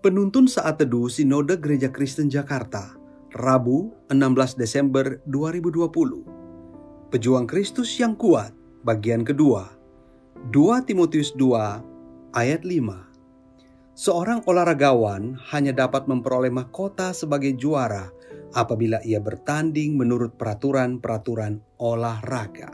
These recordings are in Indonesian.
Penuntun Saat Teduh Sinode Gereja Kristen Jakarta, Rabu 16 Desember 2020. Pejuang Kristus yang kuat, bagian kedua. 2 Timotius 2 ayat 5. Seorang olahragawan hanya dapat memperoleh mahkota sebagai juara apabila ia bertanding menurut peraturan-peraturan olahraga.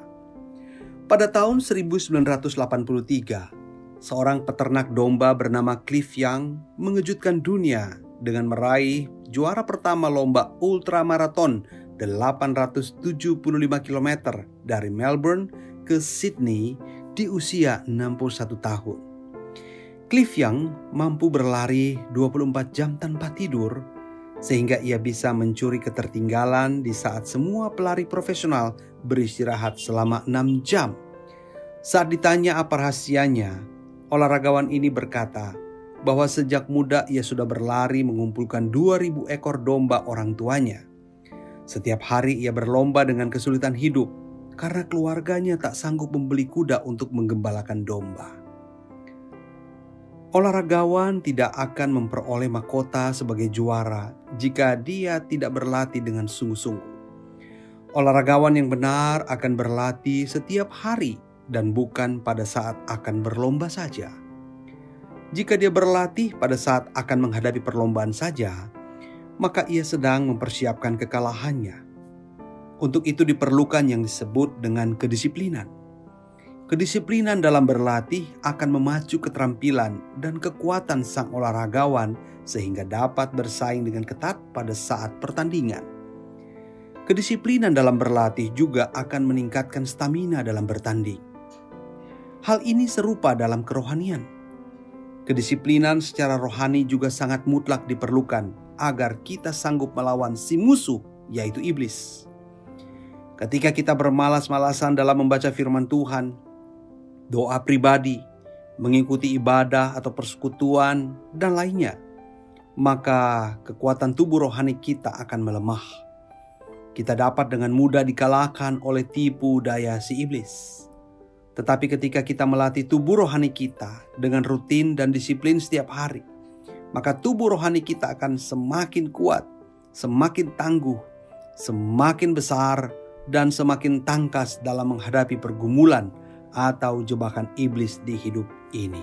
Pada tahun 1983, seorang peternak domba bernama Cliff Young mengejutkan dunia dengan meraih juara pertama lomba ultramaraton 875 km dari Melbourne ke Sydney di usia 61 tahun. Cliff Young mampu berlari 24 jam tanpa tidur sehingga ia bisa mencuri ketertinggalan di saat semua pelari profesional beristirahat selama 6 jam. Saat ditanya apa rahasianya, Olahragawan ini berkata bahwa sejak muda ia sudah berlari mengumpulkan 2000 ekor domba orang tuanya. Setiap hari ia berlomba dengan kesulitan hidup karena keluarganya tak sanggup membeli kuda untuk menggembalakan domba. Olahragawan tidak akan memperoleh mahkota sebagai juara jika dia tidak berlatih dengan sungguh-sungguh. Olahragawan yang benar akan berlatih setiap hari dan bukan pada saat akan berlomba saja. Jika dia berlatih pada saat akan menghadapi perlombaan saja, maka ia sedang mempersiapkan kekalahannya. Untuk itu diperlukan yang disebut dengan kedisiplinan. Kedisiplinan dalam berlatih akan memacu keterampilan dan kekuatan sang olahragawan sehingga dapat bersaing dengan ketat pada saat pertandingan. Kedisiplinan dalam berlatih juga akan meningkatkan stamina dalam bertanding. Hal ini serupa dalam kerohanian. Kedisiplinan secara rohani juga sangat mutlak diperlukan agar kita sanggup melawan si musuh, yaitu iblis. Ketika kita bermalas-malasan dalam membaca firman Tuhan, doa pribadi, mengikuti ibadah atau persekutuan, dan lainnya, maka kekuatan tubuh rohani kita akan melemah. Kita dapat dengan mudah dikalahkan oleh tipu daya si iblis. Tetapi ketika kita melatih tubuh rohani kita dengan rutin dan disiplin setiap hari, maka tubuh rohani kita akan semakin kuat, semakin tangguh, semakin besar, dan semakin tangkas dalam menghadapi pergumulan atau jebakan iblis di hidup ini.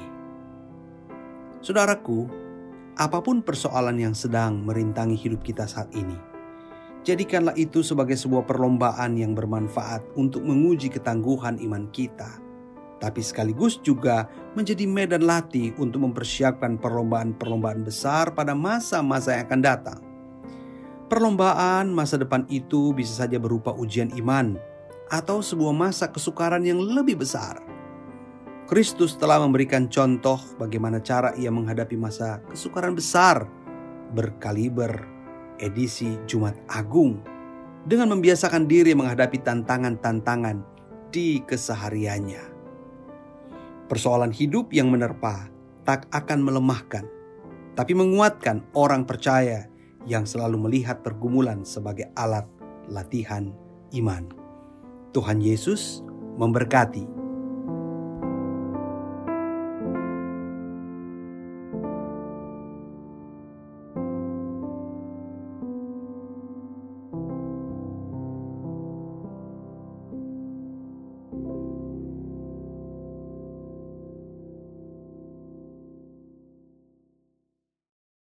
Saudaraku, apa pun persoalan yang sedang merintangi hidup kita saat ini, jadikanlah itu sebagai sebuah perlombaan yang bermanfaat untuk menguji ketangguhan iman kita tapi sekaligus juga menjadi medan latih untuk mempersiapkan perlombaan-perlombaan besar pada masa-masa yang akan datang. Perlombaan masa depan itu bisa saja berupa ujian iman atau sebuah masa kesukaran yang lebih besar. Kristus telah memberikan contoh bagaimana cara ia menghadapi masa kesukaran besar berkaliber edisi Jumat Agung dengan membiasakan diri menghadapi tantangan-tantangan di kesehariannya. Persoalan hidup yang menerpa tak akan melemahkan, tapi menguatkan orang percaya yang selalu melihat pergumulan sebagai alat latihan iman. Tuhan Yesus memberkati.